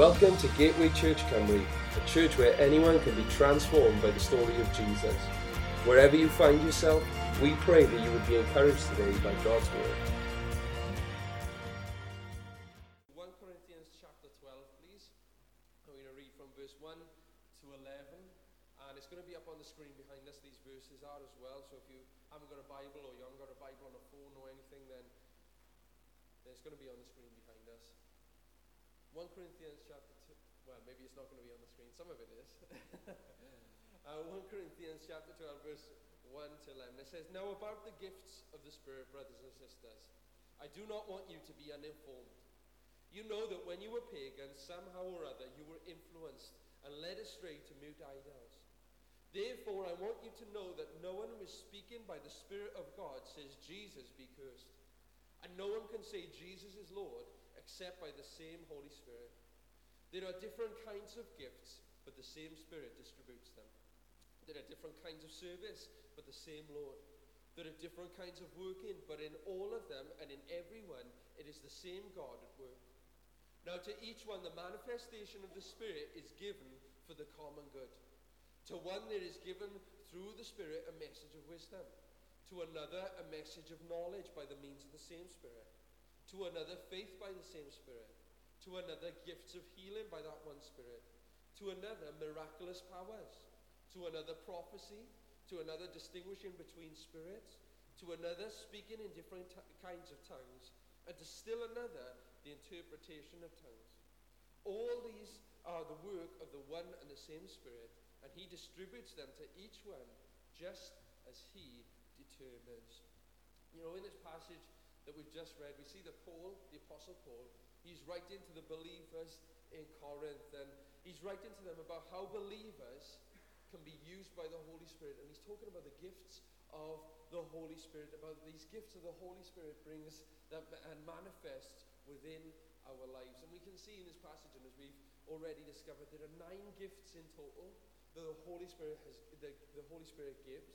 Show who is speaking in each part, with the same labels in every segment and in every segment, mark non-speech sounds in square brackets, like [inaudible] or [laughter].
Speaker 1: Welcome to Gateway Church Cymru, a church where anyone can be transformed by the story of Jesus. Wherever you find yourself, we pray that you would be encouraged today by God's word. 1 Corinthians chapter 12, please. I'm going to read from verse 1 to 11, and it's going to be up on the screen behind us. These verses are as well, so if you haven't got a Bible or you haven't got a Bible on a phone or anything, then it's going to be on the screen. 1 Corinthians chapter 2. Well, maybe it's not going to be on the screen. Some of it is. uh, 1 Corinthians chapter 12, verse 1 to 11. It says, Now about the gifts of the Spirit, brothers and sisters, I do not want you to be uninformed. You know that when you were pagans, somehow or other, you were influenced and led astray to mute idols. Therefore, I want you to know that no one who is speaking by the Spirit of God says, Jesus be cursed. And no one can say, Jesus is Lord except by the same Holy Spirit. There are different kinds of gifts, but the same Spirit distributes them. There are different kinds of service, but the same Lord. There are different kinds of working, but in all of them and in every one, it is the same God at work. Now, to each one, the manifestation of the Spirit is given for the common good. To one, there is given through the Spirit a message of wisdom. To another, a message of knowledge by the means of the same Spirit to another faith by the same Spirit, to another gifts of healing by that one Spirit, to another miraculous powers, to another prophecy, to another distinguishing between spirits, to another speaking in different t- kinds of tongues, and to still another the interpretation of tongues. All these are the work of the one and the same Spirit, and He distributes them to each one just as He determines. You know, in this passage, that we've just read, we see that Paul, the Apostle Paul, he's writing to the believers in Corinth, and he's writing to them about how believers can be used by the Holy Spirit. And he's talking about the gifts of the Holy Spirit, about these gifts of the Holy Spirit brings that and manifests within our lives. And we can see in this passage, and as we've already discovered, there are nine gifts in total that the Holy Spirit has the, the Holy Spirit gives.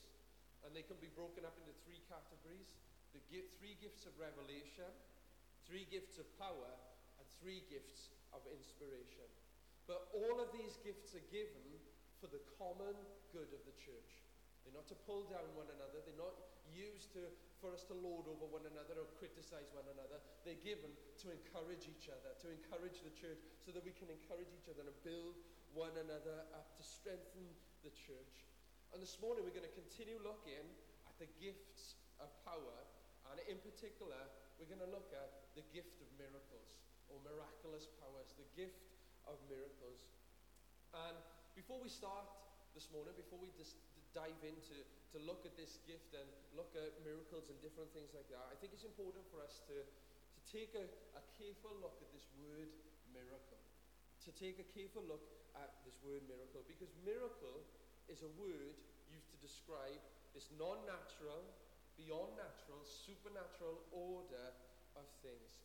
Speaker 1: And they can be broken up into three categories the three gifts of revelation, three gifts of power, and three gifts of inspiration. But all of these gifts are given for the common good of the church. They're not to pull down one another. They're not used to, for us to lord over one another or criticize one another. They're given to encourage each other, to encourage the church, so that we can encourage each other and build one another up to strengthen the church. And this morning we're going to continue looking at the gifts of power and in particular, we're going to look at the gift of miracles or miraculous powers, the gift of miracles. And before we start this morning, before we just dive into to look at this gift and look at miracles and different things like that, I think it's important for us to, to take a, a careful look at this word miracle. To take a careful look at this word miracle, because miracle is a word used to describe this non natural, beyond natural, supernatural order of things.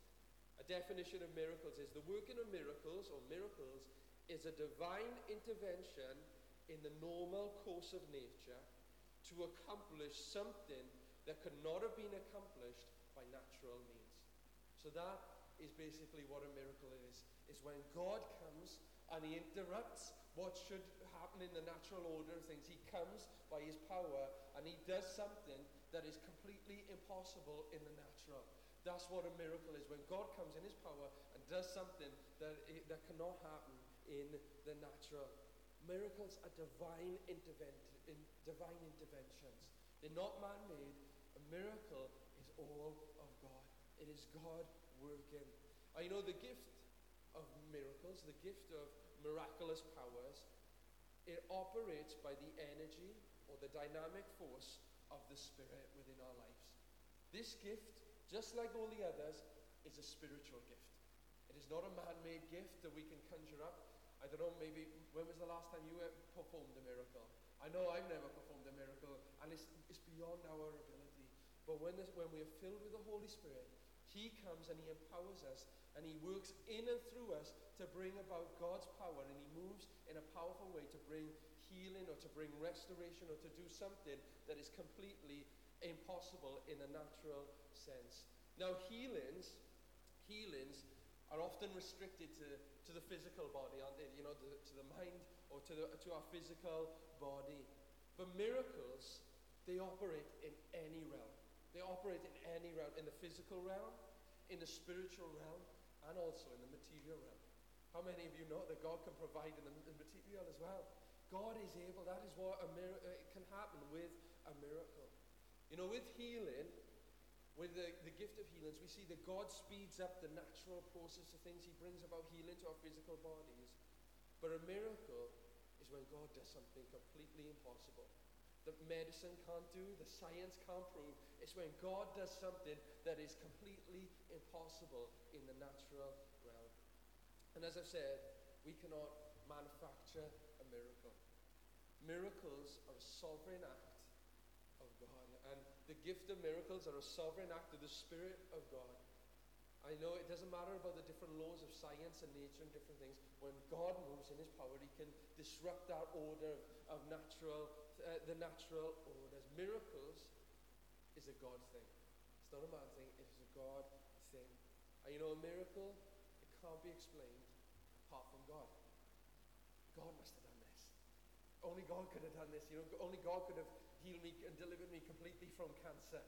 Speaker 1: A definition of miracles is the working of miracles or miracles is a divine intervention in the normal course of nature to accomplish something that could not have been accomplished by natural means. So that is basically what a miracle is. Is when God comes and he interrupts what should happen in the natural order of things. He comes by his power and he does something that is completely impossible in the natural. That's what a miracle is. When God comes in his power and does something that, it, that cannot happen in the natural. Miracles are divine, interven- in, divine interventions. They're not man-made. A miracle is all of God. It is God working. I know the gift of miracles, the gift of miraculous powers, it operates by the energy or the dynamic force of the Spirit within our lives. This gift, just like all the others, is a spiritual gift. It is not a man made gift that we can conjure up. I don't know, maybe when was the last time you performed a miracle? I know I've never performed a miracle, and it's, it's beyond our ability. But when, this, when we are filled with the Holy Spirit, He comes and He empowers us, and He works in and through us to bring about God's power, and He moves in a powerful way to bring healing or to bring restoration or to do something that is completely impossible in a natural sense. Now, healings, healings are often restricted to, to the physical body, aren't they? You know, to, to the mind or to, the, to our physical body. But miracles, they operate in any realm. They operate in any realm, in the physical realm, in the spiritual realm, and also in the material realm. How many of you know that God can provide in the, in material as well? God is able. That is what a miracle uh, can happen with a miracle. You know, with healing, with the, the gift of healings, we see that God speeds up the natural process of things. He brings about healing to our physical bodies. But a miracle is when God does something completely impossible that medicine can't do, the science can't prove. It's when God does something that is completely impossible in the natural. And as I said, we cannot manufacture a miracle. Miracles are a sovereign act of God. And the gift of miracles are a sovereign act of the Spirit of God. I know it doesn't matter about the different laws of science and nature and different things. When God moves in his power, he can disrupt that order of natural uh, the natural orders. Miracles is a God thing. It's not a man thing, it is a God thing. And you know, a miracle, it can't be explained God. God must have done this. Only God could have done this. You know, only God could have healed me and delivered me completely from cancer.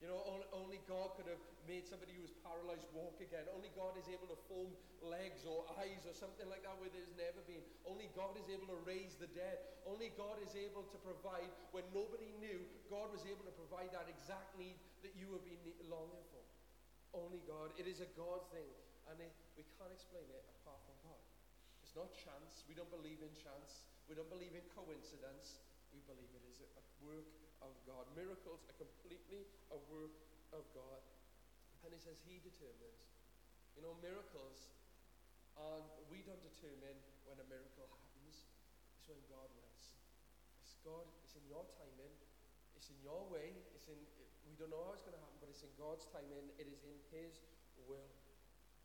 Speaker 1: You know, only, only God could have made somebody who was paralyzed walk again. Only God is able to form legs or eyes or something like that where there's never been. Only God is able to raise the dead. Only God is able to provide when nobody knew. God was able to provide that exact need that you have been longing for. Only God. It is a God thing. And it, we can't explain it. It's not chance. We don't believe in chance. We don't believe in coincidence. We believe it is a, work of God. Miracles are completely a work of God. And he says he determines. You know, miracles are, we don't determine when a miracle happens. It's when God wills. It's God, it's in your timing. It's in your way. It's in, we don't know how it's going to happen, but it's in God's timing. It is in his will.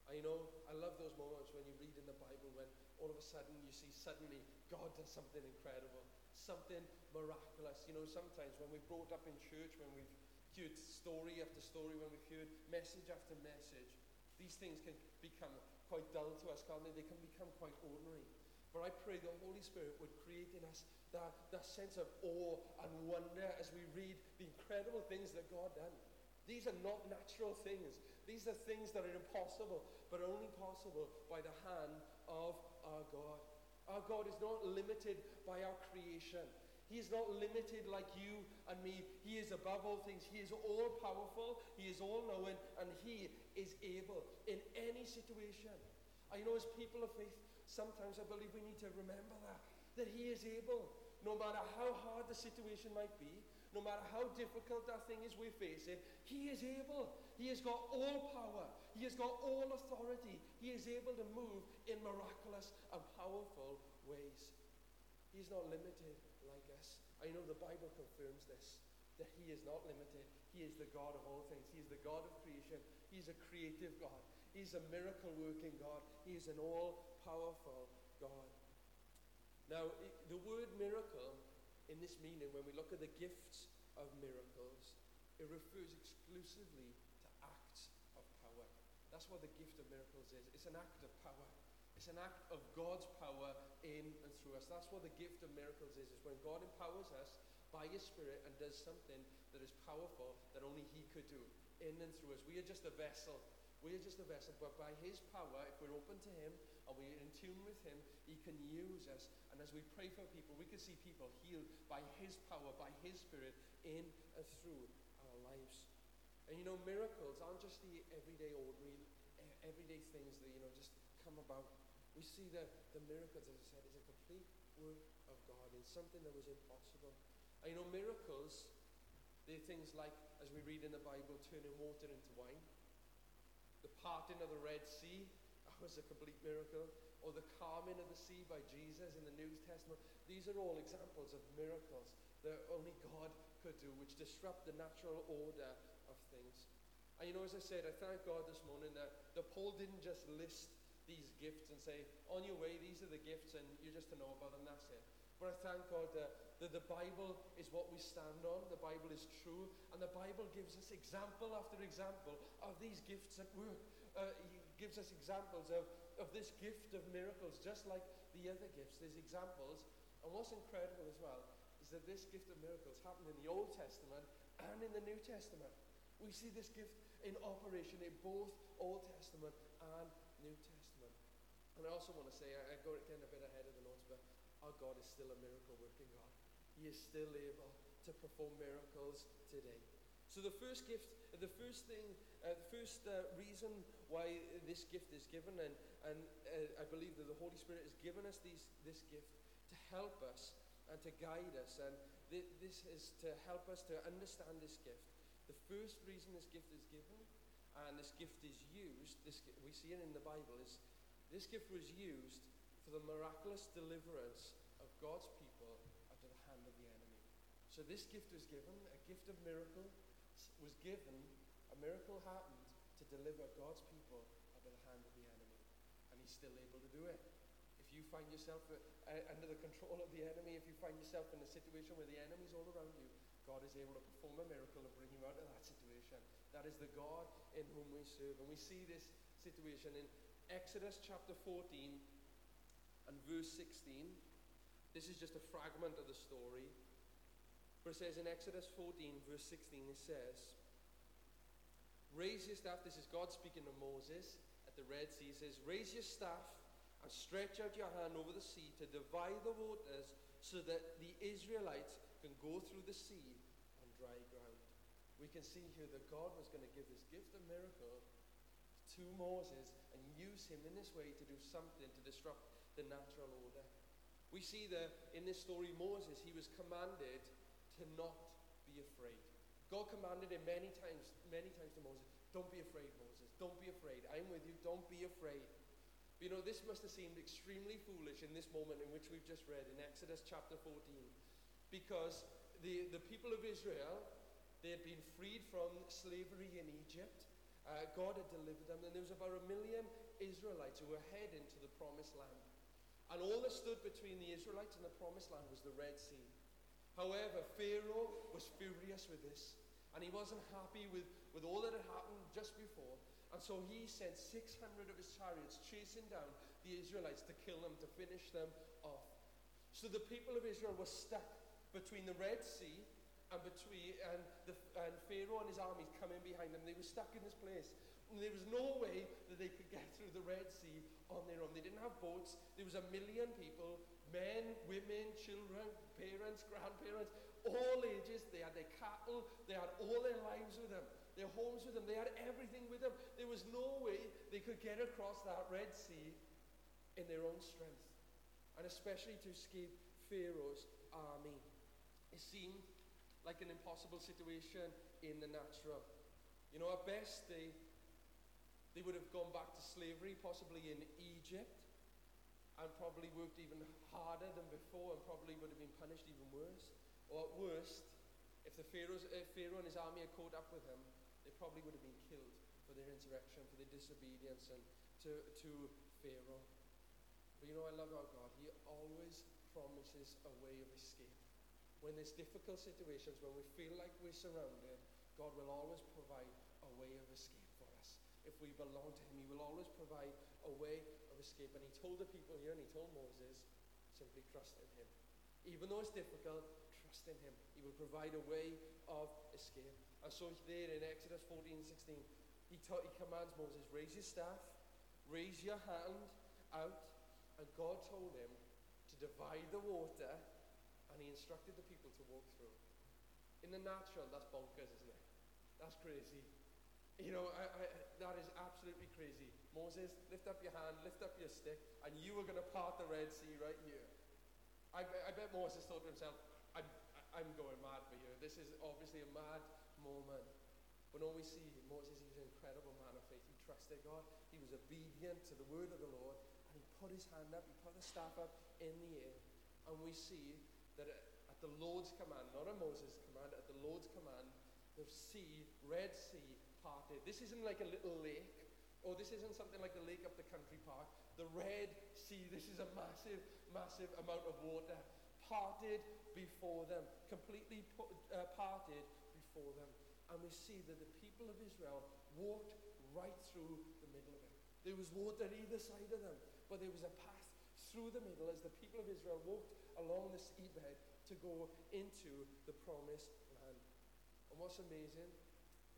Speaker 1: I know, I love those moments when you read in the Bible when all of a sudden you see suddenly God does something incredible something miraculous. You know, sometimes when we're brought up in church, when we've heard story after story, when we've heard message after message, these things can become quite dull to us, can't they? They can become quite ordinary. But I pray the Holy Spirit would create in us that, that sense of awe and wonder as we read the incredible things that God done. These are not natural things. These are things that are impossible, but only possible by the hand of our God. Our God is not limited by our creation. He is not limited like you and me. He is above all things. He is all powerful. He is all knowing. And He is able in any situation. I know as people of faith, sometimes I believe we need to remember that. That He is able, no matter how hard the situation might be, no matter how difficult that thing is we're facing, He is able. He has got all power. He has got all authority. He is able to move in miraculous and powerful ways. He's not limited like us. I know the Bible confirms this that He is not limited. He is the God of all things. He is the God of creation. He's a creative God. He's a miracle working God. He is an all powerful God. Now, the word miracle in this meaning, when we look at the gifts of miracles, it refers exclusively to acts of power. That's what the gift of miracles is. It's an act of power. It's an act of God's power in and through us. That's what the gift of miracles is. Is when God empowers us by His Spirit and does something that is powerful that only He could do in and through us. We are just a vessel. We are just a vessel, but by His power, if we're open to Him and we're in tune with Him, He can use us. And as we pray for people, we can see people healed by His power, by His Spirit, in and through our lives. And you know, miracles aren't just the everyday, ordinary, everyday things that, you know, just come about. We see the, the miracles, as I said, is a complete work of God in something that was impossible. And you know, miracles, they're things like, as we read in the Bible, turning water into wine. The parting of the Red Sea, [laughs] that was a complete miracle. Or the calming of the sea by Jesus in the New Testament. These are all examples of miracles that only God could do, which disrupt the natural order of things. And you know, as I said, I thank God this morning that, that Paul didn't just list these gifts and say, on your way, these are the gifts, and you're just to know about them, that's it. But I thank God that, that the Bible is what we stand on, the Bible is true, and the Bible gives us example after example of these gifts at work uh, gives us examples of, of this gift of miracles, just like the other gifts. There's examples. And what's incredible as well is that this gift of miracles happened in the Old Testament and in the New Testament. We see this gift in operation in both Old Testament and New Testament. And I also want to say, I, I go getting a bit ahead of the notes, but our God is still a miracle working God. He is still able to perform miracles today. So the first gift, the first thing, uh, the first uh, reason why this gift is given, and, and uh, I believe that the Holy Spirit has given us these, this gift to help us and to guide us, and th- this is to help us to understand this gift. The first reason this gift is given, and this gift is used, this, we see it in the Bible, is this gift was used for the miraculous deliverance of God's people of the hand of the enemy. So this gift was given, a gift of miracle was given, a miracle happened to deliver God's people out of the hand of the enemy. And he's still able to do it. If you find yourself uh, under the control of the enemy, if you find yourself in a situation where the enemy's all around you, God is able to perform a miracle and bring you out of that situation. That is the God in whom we serve. And we see this situation in Exodus chapter 14 and verse 16. This is just a fragment of the story. It says in Exodus 14, verse 16, it says, Raise your staff. This is God speaking to Moses at the Red Sea. He says, Raise your staff and stretch out your hand over the sea to divide the waters so that the Israelites can go through the sea on dry ground. We can see here that God was going to give this gift of miracle to Moses and use him in this way to do something to disrupt the natural order. We see that in this story, Moses, he was commanded to not be afraid. God commanded him many times, many times to Moses, don't be afraid, Moses. Don't be afraid. I'm with you. Don't be afraid. But you know, this must have seemed extremely foolish in this moment in which we've just read in Exodus chapter 14. Because the, the people of Israel, they had been freed from slavery in Egypt. Uh, God had delivered them, and there was about a million Israelites who were heading to the promised land. And all that stood between the Israelites and the promised land was the Red Sea. However, Pharaoh was furious with this, and he wasn't happy with, with all that had happened just before. And so he sent 600 of his chariots chasing down the Israelites to kill them, to finish them off. So the people of Israel were stuck between the Red Sea and between and, the, and Pharaoh and his armies coming behind them. They were stuck in this place. And there was no way that they could get through the Red Sea on their own. They didn't have boats. There was a million people men, women, children, parents, grandparents, all ages. They had their cattle, they had all their lives with them, their homes with them, they had everything with them. There was no way they could get across that Red Sea in their own strength, and especially to escape Pharaoh's army. It seemed like an impossible situation in the natural. You know, at best, they, they would have gone back to slavery, possibly in Egypt and probably worked even harder than before and probably would have been punished even worse. Or at worst, if the Pharaoh's, if Pharaoh and his army had caught up with him, they probably would have been killed for their insurrection, for their disobedience and to, to Pharaoh. But you know, I love our God. He always promises a way of escape. When there's difficult situations, when we feel like we're surrounded, God will always provide a way of escape for us. If we belong to Him, He will always provide a way escape. And he told the people here, and he told Moses, simply trust in him. Even though it's difficult, trust in him. He will provide a way of escape. And so there in Exodus 14 16, he, ta- he commands Moses, raise your staff, raise your hand out. And God told him to divide the water, and he instructed the people to walk through. In the natural, that's bonkers, isn't it? That's crazy. You know, I, I, that is absolutely crazy. Moses, lift up your hand, lift up your stick, and you are going to part the Red Sea right here. I, I bet Moses thought to himself, I'm, I'm going mad for you. This is obviously a mad moment. But all we see, Moses, was an incredible man of faith. He trusted God. He was obedient to the word of the Lord. And he put his hand up, he put the staff up in the air. And we see that at the Lord's command, not at Moses' command, at the Lord's command, the sea, Red Sea, parted. This isn't like a little lake, or this isn't something like the lake up the country park. The Red Sea, [laughs] this is a massive, massive amount of water parted before them, completely uh, parted before them. and we see that the people of Israel walked right through the middle of it. There was water either side of them, but there was a path through the middle as the people of Israel walked along the seabed to go into the promised. And what's amazing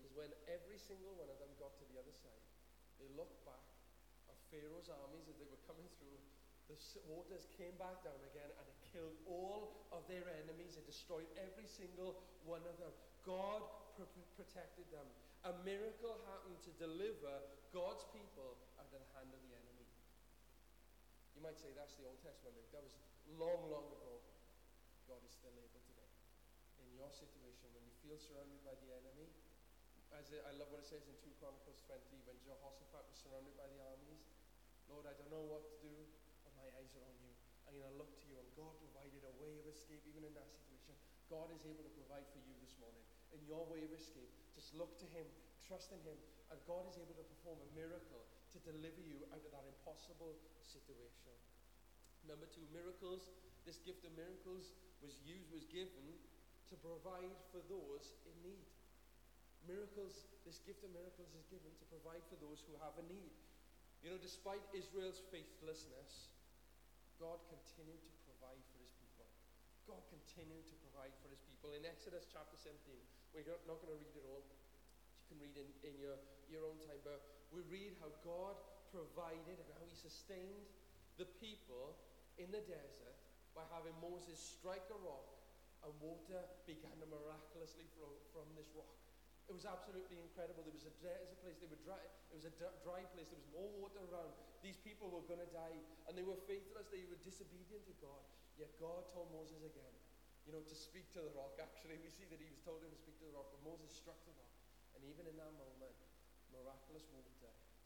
Speaker 1: is when every single one of them got to the other side, they looked back at Pharaoh's armies as they were coming through. The waters came back down again and it killed all of their enemies. It destroyed every single one of them. God pr- protected them. A miracle happened to deliver God's people out of the hand of the enemy. You might say that's the Old Testament. That was long, long ago. God is still able today. In your situation, feel surrounded by the enemy, as it, I love what it says in 2 Chronicles 20, when Jehoshaphat was surrounded by the armies, Lord, I don't know what to do, but my eyes are on you. I'm going to look to you, and God provided a way of escape even in that situation. God is able to provide for you this morning in your way of escape. Just look to Him, trust in Him, and God is able to perform a miracle to deliver you out of that impossible situation. Number two, miracles. This gift of miracles was used, was given to provide for those in need. Miracles, this gift of miracles is given to provide for those who have a need. You know, despite Israel's faithlessness, God continued to provide for his people. God continued to provide for his people. In Exodus chapter 17, we're not going to read it all. You can read in, in your, your own time, but we read how God provided and how he sustained the people in the desert by having Moses strike a rock and water began to miraculously flow from this rock. It was absolutely incredible. There was a desert place. They were dry. It was a dry place. There was no water around. These people were going to die, and they were faithless. They were disobedient to God. Yet God told Moses again, you know, to speak to the rock. [laughs] Actually, we see that he was told him to speak to the rock, but Moses struck the rock, and even in that moment, miraculous water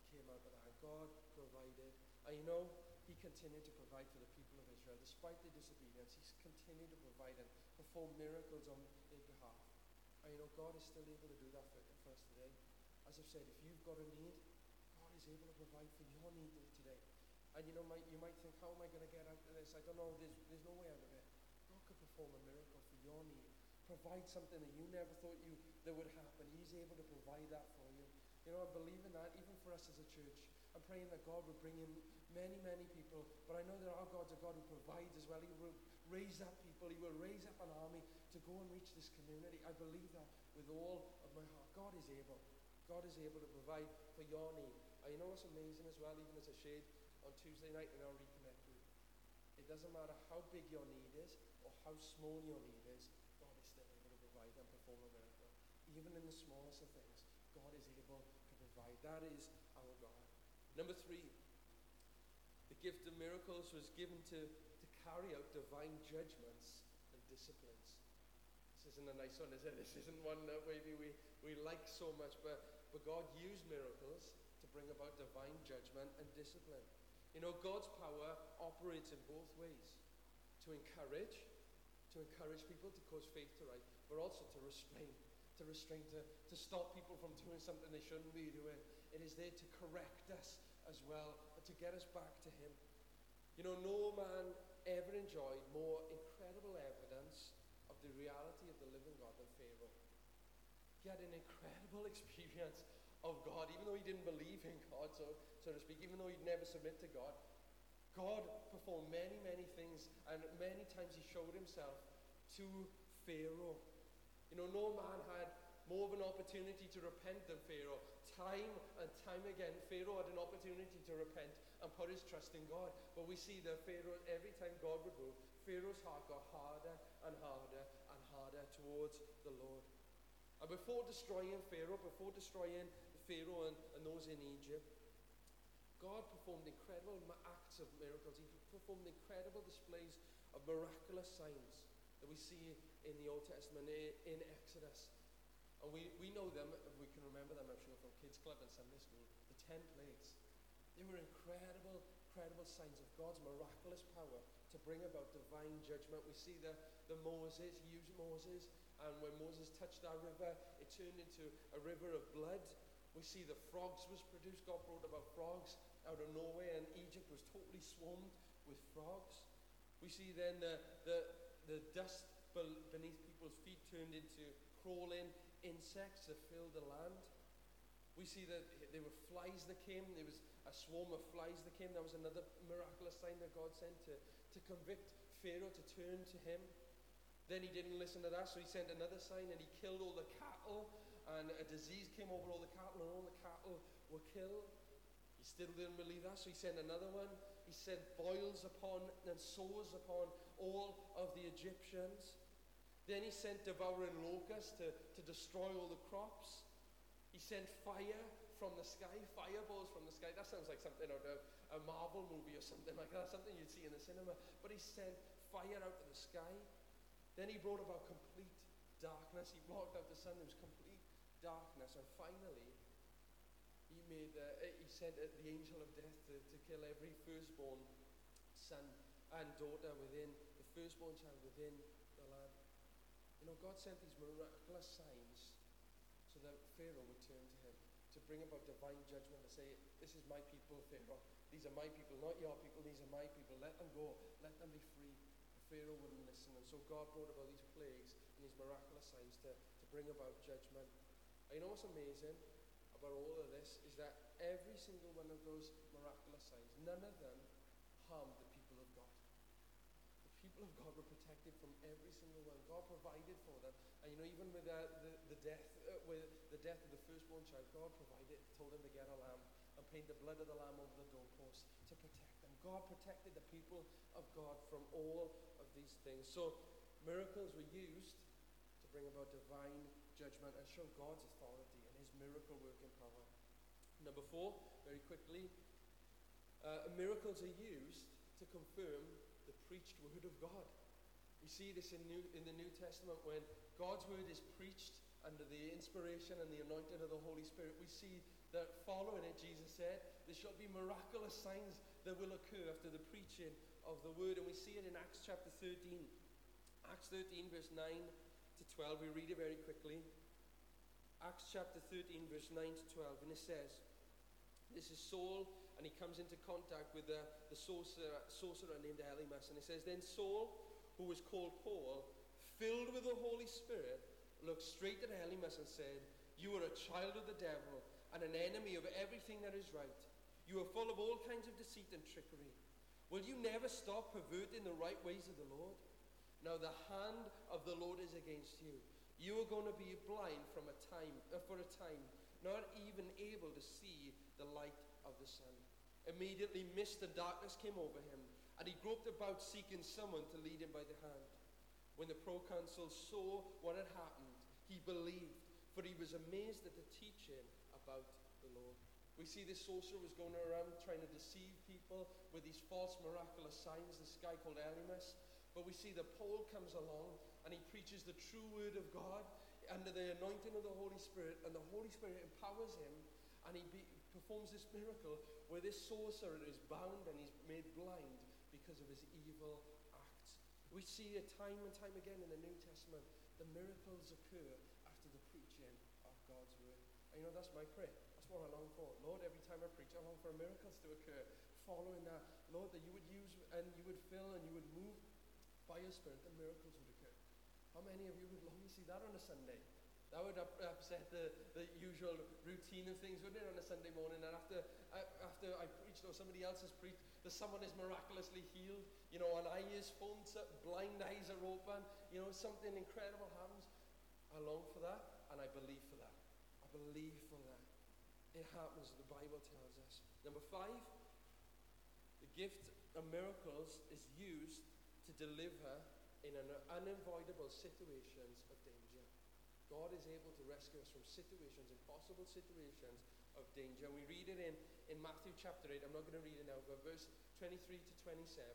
Speaker 1: came out of that. God provided. And you know, He continued to provide for the people of Israel, despite their disobedience. He's continued to provide and perform miracles on their behalf. And you know, God is still able to do that for, for us today. As I've said, if you've got a need, God is able to provide for your need today. And you know, might, you might think, how am I going to get out of this? I don't know. There's, there's no way out of it. God could perform a miracle for your need. Provide something that you never thought you that would happen. He's able to provide that for you. You know, I believe in that, even for us as a church. I'm praying that God will bring in many, many people. But I know that our God's a God who provides as well. He will raise up people. He will raise up an army to go and reach this community. I believe that with all of my heart. God is able. God is able to provide for your need. And you know what's amazing as well, even as I shared on Tuesday night in our Reconnect group? It doesn't matter how big your need is or how small your need is, God is still able to provide and perform a miracle. Even in the smallest of things, God is able to provide. That is our God. Number three, the gift of miracles was given to carry out divine judgments and disciplines. This isn't a nice one, is it? [laughs] This isn't one that maybe we, we like so much, but, but God used miracles to bring about divine judgment and discipline. You know, God's power operates in both ways to encourage, to encourage people to cause faith to rise, but also to restrain, to restrain, to, to stop people from doing something they shouldn't be doing. It is there to correct us as well, and to get us back to Him. You know, no man ever enjoyed more incredible evidence of the reality of the living God than Pharaoh. He had an incredible [laughs] experience of God, even though he didn't believe in God, so, so to speak, even though he'd never submit to God. God performed many, many things, and many times he showed himself to Pharaoh. You know, no man had more of an opportunity to repent than Pharaoh. Time and time again, Pharaoh had an opportunity to repent and put his trust in God. But we see that Pharaoh, every time God would move, Pharaoh's heart got harder and harder and harder towards the Lord. And before destroying Pharaoh, before destroying Pharaoh and, and those in Egypt, God performed incredible acts of miracles. He performed incredible displays of miraculous signs that we see in the Old Testament, in Exodus. And we, we know them, we can remember them, I'm sure, from Kids Club and Sunday School. The ten plagues. They were incredible, incredible signs of God's miraculous power to bring about divine judgment. We see the, the Moses, he used Moses, and when Moses touched that river, it turned into a river of blood. We see the frogs was produced. God brought about frogs out of nowhere, and Egypt was totally swarmed with frogs. We see then the, the, the dust beneath people's feet turned into crawling insects that filled the land. We see that there were flies that came. There was a swarm of flies that came. That was another miraculous sign that God sent to, to convict Pharaoh to turn to him. Then he didn't listen to that, so he sent another sign and he killed all the cattle. And a disease came over all the cattle, and all the cattle were killed. He still didn't believe that, so he sent another one. He sent boils upon and sores upon all of the Egyptians. Then he sent devouring locusts to, to destroy all the crops. He sent fire from the sky, fireballs from the sky. That sounds like something out of a Marvel movie or something like that, something you'd see in the cinema. But he sent fire out of the sky. Then he brought about complete darkness. He blocked out the sun. There was complete darkness. And finally, he made uh, he sent uh, the angel of death to, to kill every firstborn son and daughter within the firstborn child within. You know, God sent these miraculous signs so that Pharaoh would turn to him to bring about divine judgment and say, This is my people, Pharaoh. These are my people, not your people. These are my people. Let them go. Let them be free. Pharaoh wouldn't listen. And so God brought about these plagues and these miraculous signs to, to bring about judgment. And you know what's amazing about all of this is that every single one of those miraculous signs, none of them harmed the people of God. The people of God were protected from every single one. God provided for them. And you know, even with the, the death, uh, with the death of the firstborn child, God provided, told them to get a lamb and paint the blood of the lamb over the doorpost to protect them. God protected the people of God from all of these things. So miracles were used to bring about divine judgment and show God's authority and his miracle working power. Number four, very quickly, uh, miracles are used to confirm the preached word of God. We see this in, New, in the New Testament when God's word is preached under the inspiration and the anointing of the Holy Spirit. We see that following it, Jesus said, there shall be miraculous signs that will occur after the preaching of the word. And we see it in Acts chapter 13. Acts 13, verse 9 to 12. We read it very quickly. Acts chapter 13, verse 9 to 12. And it says, This is Saul, and he comes into contact with the, the sorcerer, sorcerer named Elymas. And it says, Then Saul, who was called Paul, filled with the Holy Spirit, looked straight at Elymas and said, You are a child of the devil and an enemy of everything that is right. You are full of all kinds of deceit and trickery. Will you never stop perverting the right ways of the Lord? Now the hand of the Lord is against you. You are going to be blind from a time, uh, for a time, not even able to see the light of the sun. Immediately mist and darkness came over him, and he groped about seeking someone to lead him by the hand. When the proconsul saw what had happened, he believed, for he was amazed at the teaching about the Lord. We see this sorcerer was going around trying to deceive people with these false miraculous signs, this guy called Elymas. But we see that Paul comes along and he preaches the true word of God under the anointing of the Holy Spirit, and the Holy Spirit empowers him, and he be, performs this miracle where this sorcerer is bound and he's made blind because of his evil acts. We see it time and time again in the New Testament. The miracles occur after the preaching of God's word. And you know, that's my prayer That's what I long for. Lord, every time I preach, I long for miracles to occur. Following that, Lord, that you would use and you would fill and you would move by your Spirit, and miracles would occur. How many of you would long to see that on a Sunday? That would upset the, the usual routine of things, wouldn't it, on a Sunday morning? And after, uh, after I preached or somebody else has preached, that someone is miraculously healed, you know, an eye is phones up, blind eyes are open, you know, something incredible happens. I long for that, and I believe for that. I believe for that. It happens, the Bible tells us. Number five, the gift of miracles is used to deliver in an unavoidable situations of danger. God is able to rescue us from situations, impossible situations of danger. We read it in, in Matthew chapter 8. I'm not going to read it now, but verse 23 to 27.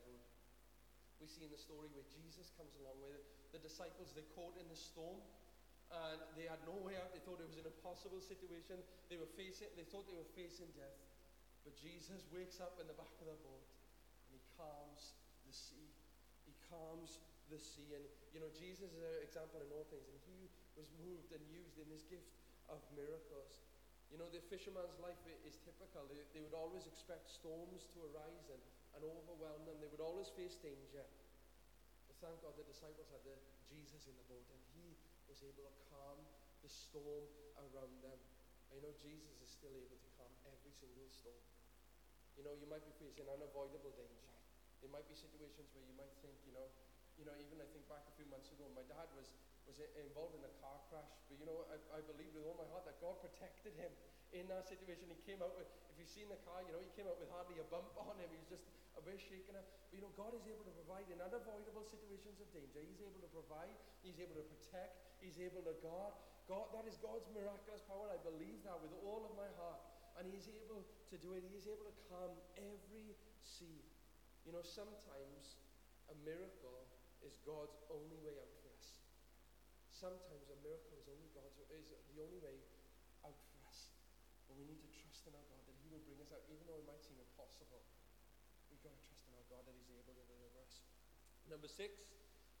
Speaker 1: We see in the story where Jesus comes along with the disciples, they're caught in the storm and they had no way out. They thought it was an impossible situation. They were facing, they thought they were facing death. But Jesus wakes up in the back of the boat and he calms the sea. He calms the sea. And, you know, Jesus is an example in all things. And he was moved and used in this gift of miracles. You know, the fisherman's life is typical. They, they would always expect storms to arise and, and overwhelm them. They would always face danger. But thank God the disciples had the Jesus in the boat. And he was able to calm the storm around them. I know Jesus is still able to calm every single storm. You know, you might be facing unavoidable danger. There might be situations where you might think, you know, you know, even I think back a few months ago, my dad was, was involved in a car crash. But you know, I, I believe with all my heart that God protected him in that situation. He came out with, if you've seen the car, you know, he came out with hardly a bump on him. He was just a bit shaken up. But you know, God is able to provide in unavoidable situations of danger. He's able to provide. He's able to protect. He's able to guard. God, that is God's miraculous power. I believe that with all of my heart. And He's able to do it. He's able to calm every sea. You know, sometimes a miracle is God's only way out. Sometimes a miracle is only God's is the only way out for us. But we need to trust in our God that He will bring us out, even though it might seem impossible. We've got to trust in our God that He's able to deliver us. Number six,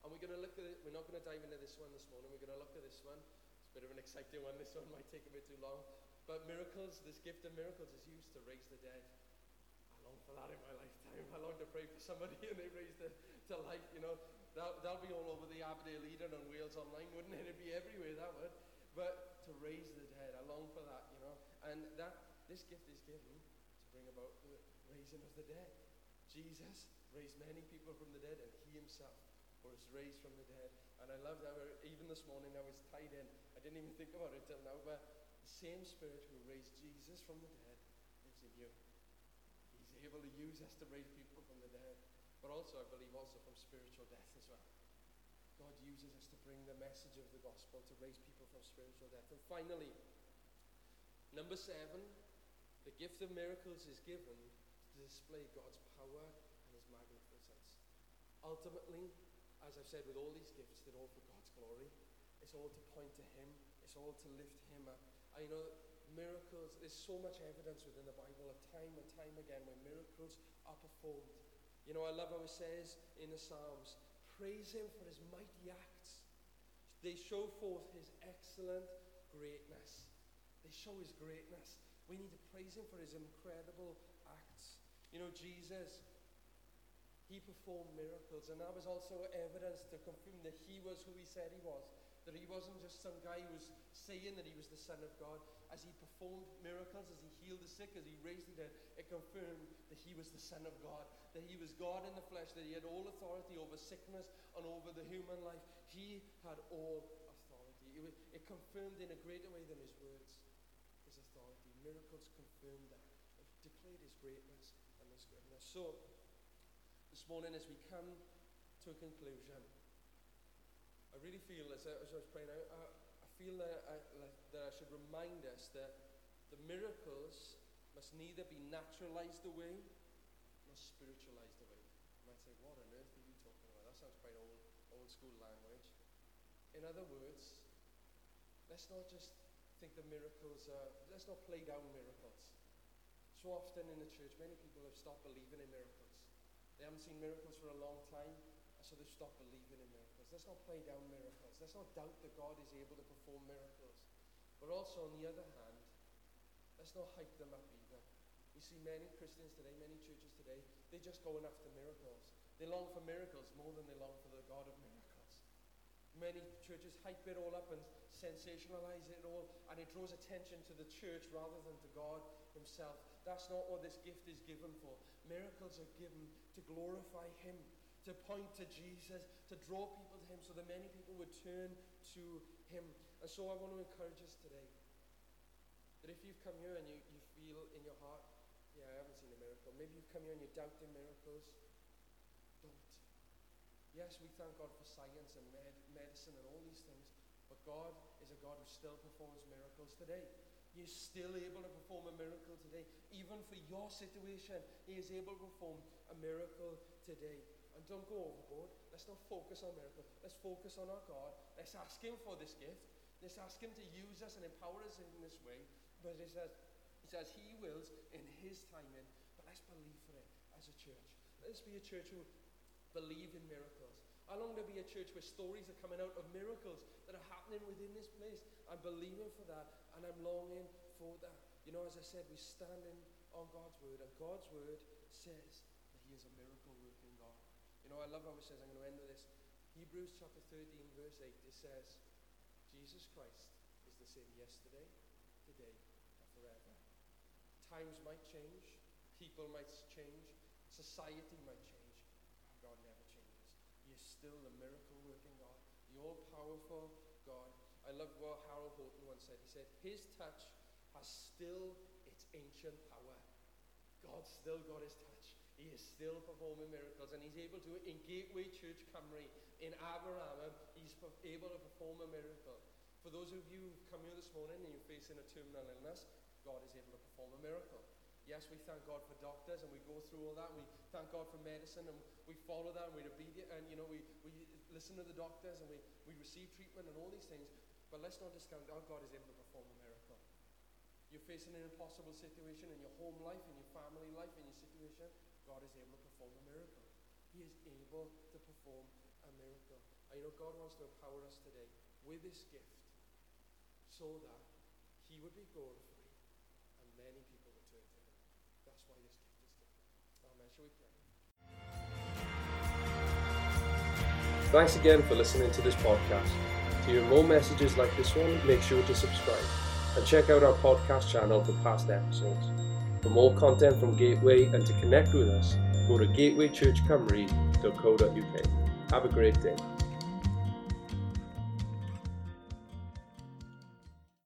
Speaker 1: and we're going to look at it, we're not going to dive into this one this morning, we're going to look at this one. It's a bit of an exciting one. This one might take a bit too long. But miracles, this gift of miracles is used to raise the dead I long for that in my lifetime. I long to pray for somebody [laughs] and they raise the, to life, you know. That, that'll be all over the Aberdare Leader and Wales Online, wouldn't it? It'd be everywhere, that would. But to raise the dead, I long for that, you know. And that this gift is given to bring about the raising of the dead. Jesus raised many people from the dead, and he himself was raised from the dead. And I love that even this morning I was tied in. I didn't even think about it till now, but the same spirit who raised Jesus from the dead lives in you He's able to use us to raise people from the dead, but also, I believe, also from spiritual death as well. God uses us to bring the message of the gospel to raise people from spiritual death. And finally, number seven, the gift of miracles is given to display God's power and his magnificence. Ultimately, as I've said with all these gifts, they're all for God's glory. It's all to point to him. It's all to lift him up. I know miracles, there's so much evidence within the Bible of time and time again when miracles are performed. You know, I love how it says in the Psalms, praise him for his mighty acts. They show forth his excellent greatness. They show his greatness. We need to praise him for his incredible acts. You know, Jesus, he performed miracles, and that was also evidence to confirm that he was who he said he was. That he wasn't just some guy who was saying that he was the Son of God. As he performed miracles, as he healed the sick, as he raised the dead, it confirmed that he was the Son of God. That he was God in the flesh, that he had all authority over sickness and over the human life. He had all authority. It, it confirmed in a greater way than his words his authority. Miracles confirmed that. It declared his greatness and his goodness. So, this morning, as we come to a conclusion, I really feel, as I, as I was praying, I, I, feel that I, that I should remind us that the miracles must neither be naturalized away nor spiritualized away. You might say, what on earth are you talking about? That sounds quite old, old school language. In other words, let's not just think the miracles are, let's not play down miracles. So often in the church, many people have stopped believing in miracles. They haven't seen miracles for a long time, so they've stopped believing in miracles miracles. Let's not play down miracles. Let's not doubt that God is able to perform miracles. But also, on the other hand, let's not hype them up either. We see many Christians today, many churches today, they're just going after miracles. They long for miracles more than they long for the God of miracles. Many churches hype it all up and sensationalize it all, and it draws attention to the church rather than to God Himself. That's not what this gift is given for. Miracles are given to glorify Him to point to Jesus, to draw people to Him so that many people would turn to Him. And so I want to encourage us today that if you've come here and you, you feel in your heart, yeah, I haven't seen a miracle. Maybe you've come here and you're doubting miracles. Don't. Yes, we thank God for science and med- medicine and all these things, but God is a God who still performs miracles today. He is still able to perform a miracle today. Even for your situation, He is able to perform a miracle today. And don't go overboard. Let's not focus on miracles. Let's focus on our God. Let's ask Him for this gift. Let's ask Him to use us and empower us in this way. But it says, it says He wills in His timing. But let's believe for it as a church. Let's be a church who believe in miracles. I long to be a church where stories are coming out of miracles that are happening within this place. I'm believing for that and I'm longing for that. You know, as I said, we're standing on God's word, and God's word says that He is a miracle. You know, I love how it says, I'm going to end with this. Hebrews chapter 13, verse 8, it says, Jesus Christ is the same yesterday, today, and forever. Times might change, people might change, society might change. God never changes. He is still the miracle working God, the all powerful God. I love what Harold Horton once said. He said, His touch has still its ancient power. God's still got his touch. He is still performing miracles, and he's able to, in Gateway Church Cymru, in Aberaman, he's able to perform a miracle. For those of you who've come here this morning and you're facing a terminal illness, God is able to perform a miracle. Yes, we thank God for doctors and we go through all that. We thank God for medicine and we follow that and we're obedient and you know we, we listen to the doctors and we, we receive treatment and all these things. But let's not discount our God is able to perform a miracle. You're facing an impossible situation in your home life, in your family life, in your situation, God is able to perform a miracle. He is able to perform a miracle. And you know, God wants to empower us today with this gift so that He would be glorified and many people would turn to Him. That's why this gift is given. Amen. Shall we pray? Thanks again for listening to this podcast. To hear more messages like this one, make sure to subscribe and check out our podcast channel for past episodes. For more content from Gateway and to connect with us, go to gatewaychurchcymru.co.uk. Have a great day.